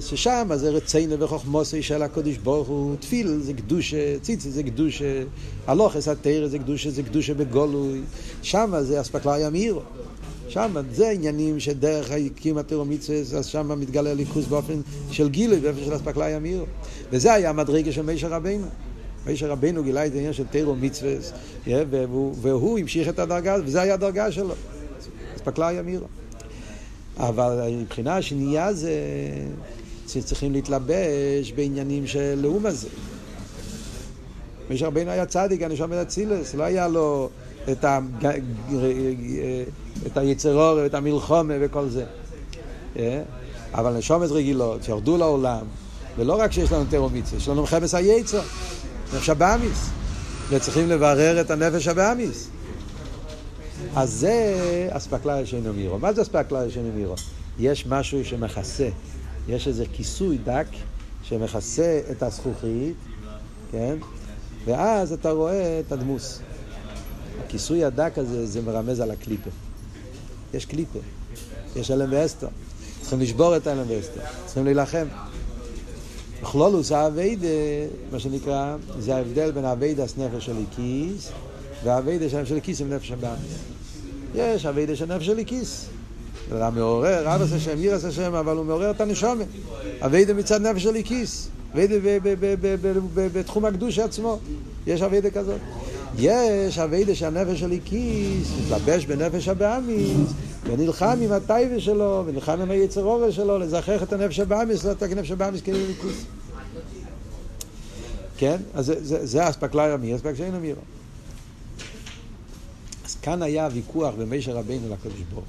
ששם זה רצינו וחוכמוסי של הקודש ברוך הוא, תפיל זה קדושה, ציצי זה קדושה, הלוכס התירה זה קדושה, זה קדושה בגולוי, שם זה אספקלריה מאירו. שם זה עניינים שדרך הקים התירו מצווה, אז שם מתגלה ליכוס באופן של גילוי, באופן של אספקלריה מאירו. וזה היה המדרגה של מישר רבינו. מישר רבינו גילה את העניין של תירו מצווה, והוא, והוא המשיך את הדרגה, וזה היה הדרגה שלו. אספקלריה מאירו. אבל מבחינה השנייה זה שצריכים להתלבש בעניינים של לאום הזה. משה רבינו היה צדיק, שומע את אצילס, לא היה לו את, ה... את היצרור ואת המלחומה וכל זה. אה? אבל נשומת רגילות שירדו לעולם, ולא רק שיש לנו תרומיצה, יש לנו חמס היצר, נפש הבאמיס, וצריכים לברר את הנפש הבאמיס. אז זה אספקלריה שאינו מירו. מה זה אספקלריה שאינו מירו? יש משהו שמכסה, יש איזה כיסוי דק שמכסה את הזכוכית, כן? ואז אתה רואה את הדמוס. הכיסוי הדק הזה, זה מרמז על הקליפה. יש קליפה, יש אלם ואסתר. צריכים לשבור את האלם ואסתר, צריכים להילחם. בכלולוס האביידה, מה שנקרא, זה ההבדל בין האביידס נפש של הכיס והאביידה של הכיס עם נפש הבאמיס. יש אביידה של נפש הליקיס. אדם מעורר, אבא עשה שם, עיר עשה שם, אבל הוא מעורר את הנשומת. אביידה מצד נפש הליקיס. אביידה בתחום הקדוש עצמו. יש אביידה כזאת. יש אביידה שהנפש הליקיס מתלבש בנפש הבאמיס, ונלחם עם הטייבה שלו, ונלחם עם היצר אורר שלו, לזכח את הנפש הבאמיס, לא את הנפש הבאמיס ליקיס. כן? אז זה אספקלאי אמיר, אספקלאי אמיר. כאן היה ויכוח בין מישר רבינו לקדוש ברוך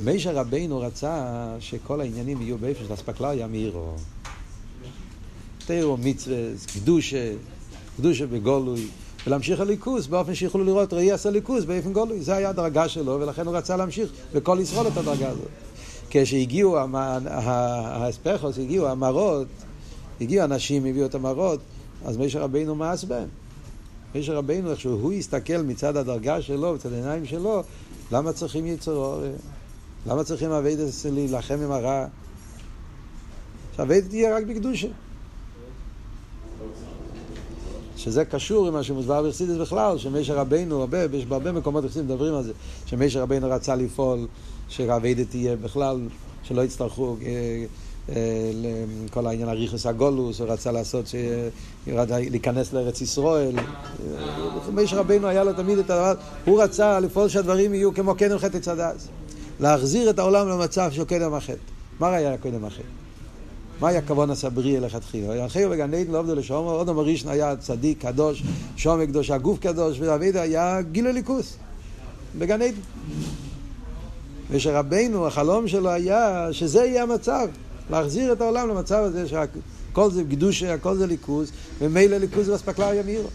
מישר רבינו רצה שכל העניינים יהיו באיפה של אספקלריה מאירו. תירו מצווה, קדושה, קדושה בגולוי, ולהמשיך הליכוס באופן שיוכלו לראות ראי עשה ליכוס באופן גולוי. זה היה הדרגה שלו, ולכן הוא רצה להמשיך בכל ישרוד את הדרגה הזאת. כשהגיעו האספכוס, הגיעו המראות, הגיעו אנשים, הביאו את המראות, אז משה רבינו מאס בהם. משה רבינו, איך שהוא הסתכל מצד הדרגה שלו, מצד העיניים שלו, למה צריכים יצר? למה צריכים עבודה להילחם עם הרע? שהעבודה תהיה רק בקדושה. שזה קשור עם מה שמוסבר בחסידות בכלל, שמשה רבינו, יש בהרבה מקומות בחסידות מדברים על זה, שמשה רבינו רצה לפעול, שהעבודה תהיה בכלל, שלא יצטרכו אה, כל העניין הריכוס הגולוס, הוא רצה לעשות, להיכנס לארץ ישראל. משה רבינו היה לו תמיד את הדבר, הוא רצה לפעול שהדברים יהיו כמו קדם חטא צדס. להחזיר את העולם למצב של קדם החטא. מה היה קודם החטא? מה היה כוון הסברי לכתחילה? ירחיו בגן עדן לא עבדו לשום, עוד אמר ראשון היה צדיק, קדוש, שומר קדוש, הגוף קדוש, ודוד היה גיל ליכוס. בגן עדן. ושרבנו, החלום שלו היה שזה יהיה המצב. להחזיר את העולם למצב הזה שהכל זה קדושה, הכל זה ליכוז, ומילא ליכוז זה אספקלריה מאירו.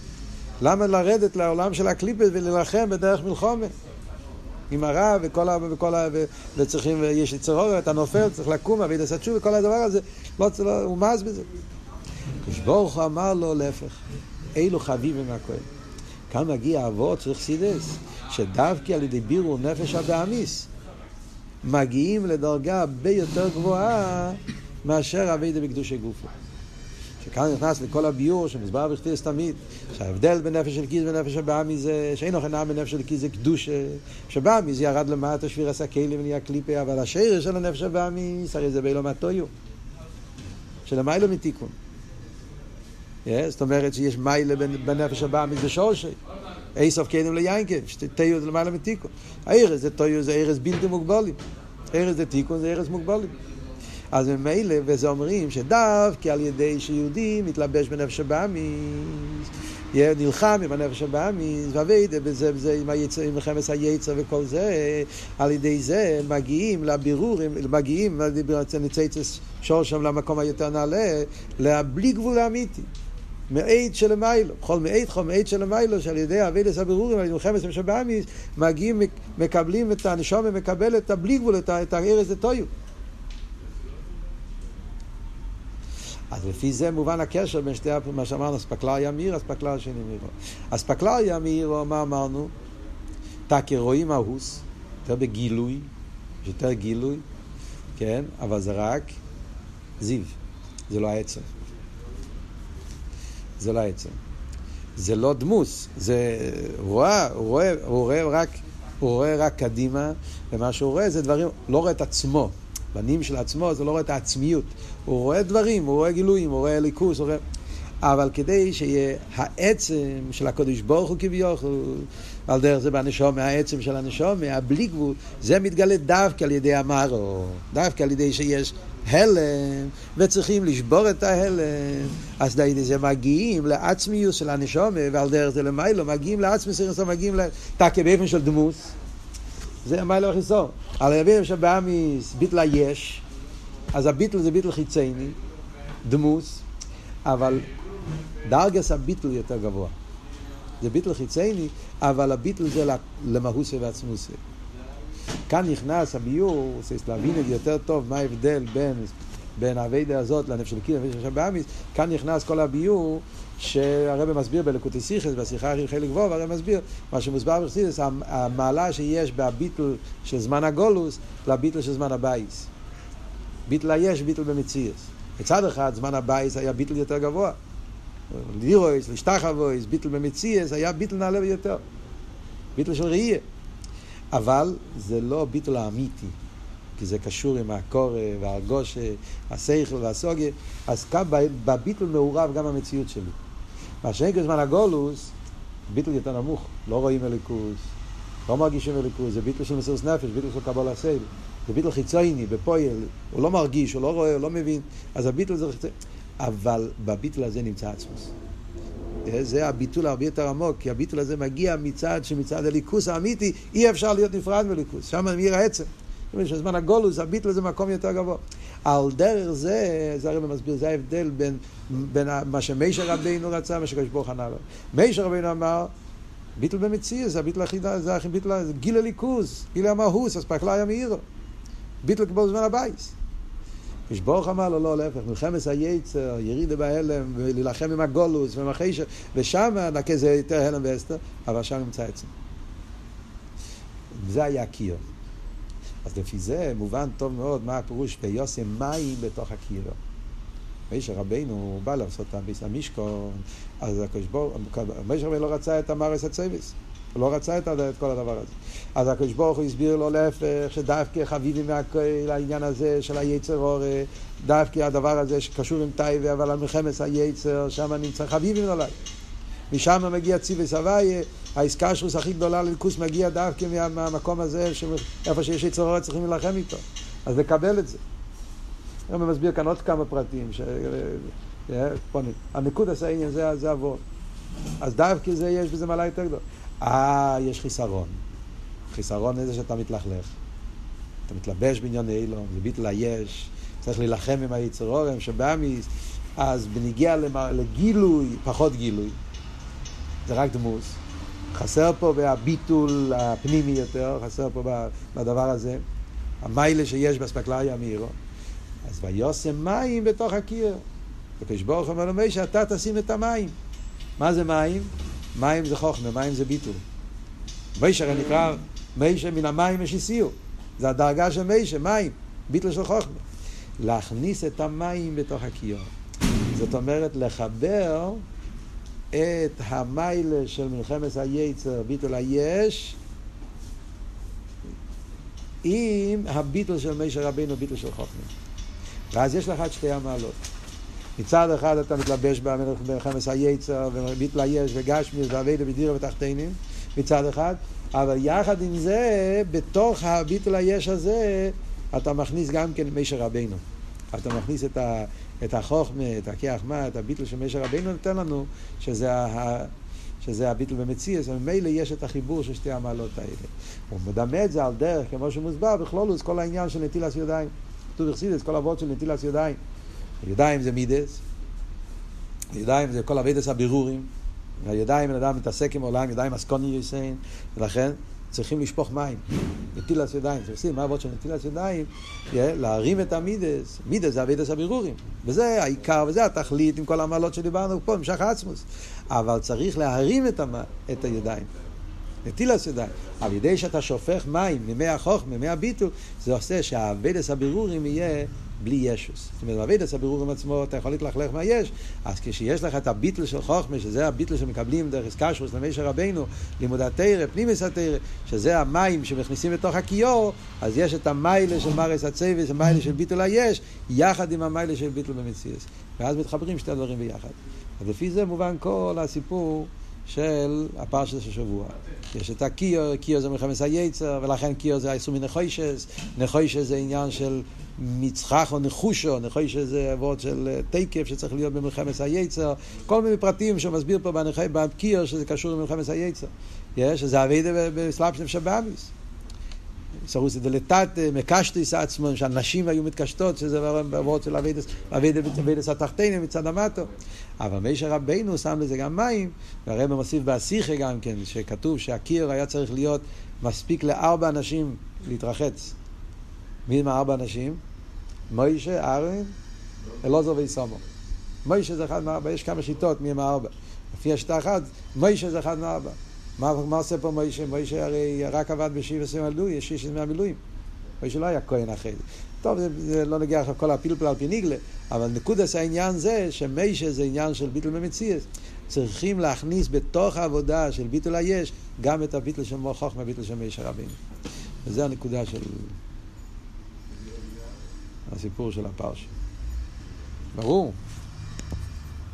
למה לרדת לעולם של הקליפס ולהילחם בדרך מלחומה? עם הרע וכל ה... וכל ה... וצריכים, יש יצרור, אתה נופל, צריך לקום, אבי דסת שוב, וכל הדבר הזה, לא, לא, הוא מאז בזה. כשברוך הוא אמר לו להפך, אילו חביבים מהכהן. כאן מגיע אבות צריך סידס, שדווקא על ידי בירו נפש הבאמיס. מגיעים לדרגה הרבה יותר גבוהה מאשר אביידה בקדושי גופו. שכאן נכנס לכל הביור שמוסבר בכתיס תמיד, שההבדל בין נפש של כיס ונפש הבאמי זה שאין אוכל בנפש של כיס זה קדוש, שבאמי זה ירד למטה שביר עשה כלים ונהיה קליפה, אבל השיר של הנפש הבאמי, הרי זה באילו מהטויו, שלמיילו מתיקון. זאת אומרת שיש מיילה בנפש הבאמי זה שורשי. איסוף ליינקה, תיו זה למעלה מתיקון. הארז זה תיו זה ארז בלתי מוגבלים. ארז זה תיקון זה ארז מוגבלים. אז ממילא, וזה אומרים שדווקא על ידי שיהודי מתלבש בנפש הבאמיס, נלחם עם הנפש הבאמיס, ואביידה בזה, בזה, עם, היצר, עם חמס היצר וכל זה, על ידי זה מגיעים לבירור, מגיעים, ניצץ שור שם למקום היותר נעלה, לבלי גבול האמיתי. מעיד של מיילו, בכל מעיד חום מעיד של מיילו, שעל ידי אבידס הבירורים, על ידי מלחמת שבאמיס, מגיעים, מקבלים את הנשום ומקבל את הבלי גבול, את הארז דתויו. אז לפי זה מובן הקשר בין שתי מה שאמרנו, אספקלריה מאיר, אספקלריה שני מאירו. אספקלריה מאירו, מה אמרנו? תקי רואים ההוס, יותר בגילוי, יותר גילוי, כן? אבל זה רק זיו, זה לא העצם. זה לא העצם. זה לא דמוס, זה... רואה, הוא רואה, הוא רואה רק, הוא רואה רק קדימה, ומה שהוא רואה זה דברים, לא רואה את עצמו. בנים של עצמו זה לא רואה את העצמיות. הוא רואה דברים, הוא רואה גילויים, הוא רואה ליכוס, הוא רואה... אבל כדי שיהיה העצם של הקודש ברוך הוא כביכול, על דרך זה בנשום, העצם של הנשום, הבלי גבול, זה מתגלה דווקא על ידי המארו, דווקא על ידי שיש הלם, וצריכים לשבור את ההלם, אז די זה מגיעים לעצמיות של הנשום, ועל דרך זה למיילו, מגיעים לעצמיות, מגיעים לתקה באופן של דמוס, זה מיילו החיסור. על ידי שבאמיס ביטלה יש, אז הביטל זה ביטל חיצייני, דמוס, אבל דרגס הביטל יותר גבוה. זה ביטל חיצייני, אבל הביטל זה למהוסה ועצמוסה. כאן נכנס הביור, צריך להבין את יותר טוב מה ההבדל בין, בין האביידה הזאת לנפש של קידם ונפש של באמיס, כאן נכנס כל הביור שהרבא מסביר בלקוטי סיכס, בשיחה הכי חלק גבוה, והרבא מסביר מה שמוסבר בחסידס, המעלה שיש בביטל של זמן הגולוס לביטל של זמן הבייס. ביטל היש, ביטל במציאס. מצד אחד, זמן הבייס היה ביטל יותר גבוה. לירויס, לשטחבויס, ביטל במציאס, היה ביטל נעלה ביותר. ביטל של ראייה. אבל זה לא ביטל האמיתי, כי זה קשור עם הקורא והרגושה, השכל והסוגיה, אז כאן בביטל מעורב גם המציאות שלי. מה שאין זמן הגולוס, ביטל יותר נמוך, לא רואים אליקוס, לא מרגישים אליקוס, זה ביטל של מסירות נפש, ביטל של קבול הסייל. זה ביטל חיצוני, בפועל, הוא לא מרגיש, הוא לא רואה, הוא לא מבין, אז הביטל זה חיצוני. אבל בביטל הזה נמצא עצמוס. זה הביטול הרבה יותר עמוק, כי הביטול הזה מגיע מצד שמצד הליכוס האמיתי, אי אפשר להיות נפרד מליכוס, שם מאיר העצם. בזמן הגולוס, הביטול זה מקום יותר גבוה. על דרך זה, זה הרי מסביר, זה ההבדל בין, בין מה שמישר רבינו רצה, מה שקדוש ברוך ענה לו. מישר רבינו אמר, ביטול במציאות, הביטול החידה, זה הביטול, גיל הליכוס, גיל המהוס, אז פקלה היה מאירו. ביטול כמו בזמן הבייס. כשברוך אמר לו, לא, להפך, מלחמת היצר, ירידה בהלם, ולהילחם עם הגולוס ועם החישה, ושם נקה זה יותר הלם ואסתר, אבל שם נמצא עצם. זה היה קיר. אז לפי זה מובן טוב מאוד מה הפירוש ביוסי מים בתוך הקיר. מישר רבינו בא לעשות את המשכון, אז הקדוש ברוך מישר רבינו לא רצה את המרס הצוויס. הוא לא רצה את כל הדבר הזה. אז הקדוש ברוך הוא הסביר לו להפך, שדווקא חביבי מהכל העניין הזה של היצר אור, דווקא הדבר הזה שקשור עם טייבה, אבל על מלחמת היצר, שם נמצא חביבים עליי. משם מגיע ציווה סבייה, האיסקשרוס הכי גדולה לליכוס מגיע דווקא מהמקום הזה, איפה שיש יצר אור צריכים להילחם איתו. אז לקבל את זה. אני מסביר כאן עוד כמה פרטים. ש... הנקוד עשה עניין זה, זה עבור. אז דווקא זה יש בזה מעלה יותר גדולה. אה, יש חיסרון. חיסרון איזה שאתה מתלכלך. אתה מתלבש בענייני אילון, זה ביטל היש, צריך להילחם עם היצר אורם שבאמיס, אז בניגיע לגילוי, פחות גילוי. זה רק דמוס. חסר פה בהביטול הפנימי יותר, חסר פה בדבר הזה. המיילה שיש באספקלריה המאירו. אז ויוסם מים בתוך הקיר. וקדוש ברוך אומר לו, שאתה תשים את המים. מה זה מים? מים זה חוכמה, מים זה ביטול. מישר נקרא, מישר מן המים יש איסיר. זה הדרגה של מישר, מים, ביטול של חוכמה. להכניס את המים בתוך הכיור. זאת אומרת, לחבר את המיילה של מלחמת היצר, ביטול היש, עם הביטול של מישר רבינו, ביטול של חוכמה. ואז יש לך את שתי המעלות. מצד אחד אתה מתלבש במלחמת היצר ומתלייש וגשמיס ואביידה בדירה ותחתינים מצד אחד, אבל יחד עם זה, בתוך הביטול היש הזה, אתה מכניס גם כן מישר רבינו. אתה מכניס את, ה, את החוכמה, את הכיח מה, את הביטול של מישר רבינו נותן לנו, שזה, ה, שזה הביטול במציאס, וממילא יש את החיבור של שתי המעלות האלה. הוא מדמה את זה על דרך, כמו שמוסבר, בכלולוס, כל העניין של נטילת ידיים. כתוב בחסידס, כל אבות של נטילת ידיים. הידיים זה מידס, הידיים זה כל אבידס הבירורים, והידיים, בן אדם מתעסק עם עולם, ידיים אסקוני יסיין, ולכן צריכים לשפוך מים. נטילת ידיים, זה עושים, מה עבוד של נטילת ידיים? להרים את המידס, מידס זה אבידס הבירורים. וזה העיקר, וזה התכלית עם כל המעלות שדיברנו פה, המשך העצמוס. אבל צריך להרים את, המ... את הידיים. נטילס ידיים. על ידי שאתה שופך מים ממי החוכמה, ממי הביטול, זה עושה שהאבדס הבירורים יהיה בלי ישוס. זאת אומרת, באבדס הבירורים עצמו אתה יכול להתלכלך מה יש, אז כשיש לך את הביטל של חוכמה, שזה הביטל שמקבלים דרך סקשוס למשה רבנו, לימוד התרא, פנימיס התרא, שזה המים שמכניסים לתוך הכיור, אז יש את המיילה של מרס הצבס, המיילה של ביטול היש, יחד עם המיילה של ביטול במציאס. ואז מתחברים שתי הדברים ביחד. אז לפי זה מובן כל הסיפור של הפרשת של השבוע. יש את הקיו, קיו זה מלחמת היצר, ולכן קיו זה האיסור מנחוישס, נחוישס זה עניין של מצחך או נחושו, נחוישס זה עבוד של תקף שצריך להיות במלחמת היצר, כל מיני פרטים שהוא מסביר פה בקיו שזה קשור למלחמת היצר. יש, זה אביידה בסלאפ של שבאמיס. סרוסי דלתת, מקשטיס עצמם, שהנשים היו מתקשטות, שזה בעבוד של אביידס התחתינים מצד המטו. אבל מישר רבינו שם לזה גם מים, והרב מוסיף באסיכה גם כן, שכתוב שהקיר היה צריך להיות מספיק לארבע אנשים להתרחץ. מי הם הארבע אנשים? מוישה, ארן, אלעזר ויסומו. מוישה זה אחד מארבע, יש כמה שיטות מי הם הארבע. לפי השיטה אחת, מוישה זה אחד מארבע. מה, מה עושה פה מוישה? מוישה הרי רק עבד בשבע עשרים מילואים, יש שישה מהמילואים. מוישה לא היה כהן אחרי זה. טוב, זה, זה לא נגיע עכשיו כל הפלפל על פי ניגלה, אבל נקודס העניין זה שמיישה זה עניין של ביטול במציאס. צריכים להכניס בתוך העבודה של ביטול היש גם את הביטול של מוח חוכמה, ביטול של מיישה רבים. וזה הנקודה של הסיפור של הפרשה. ברור.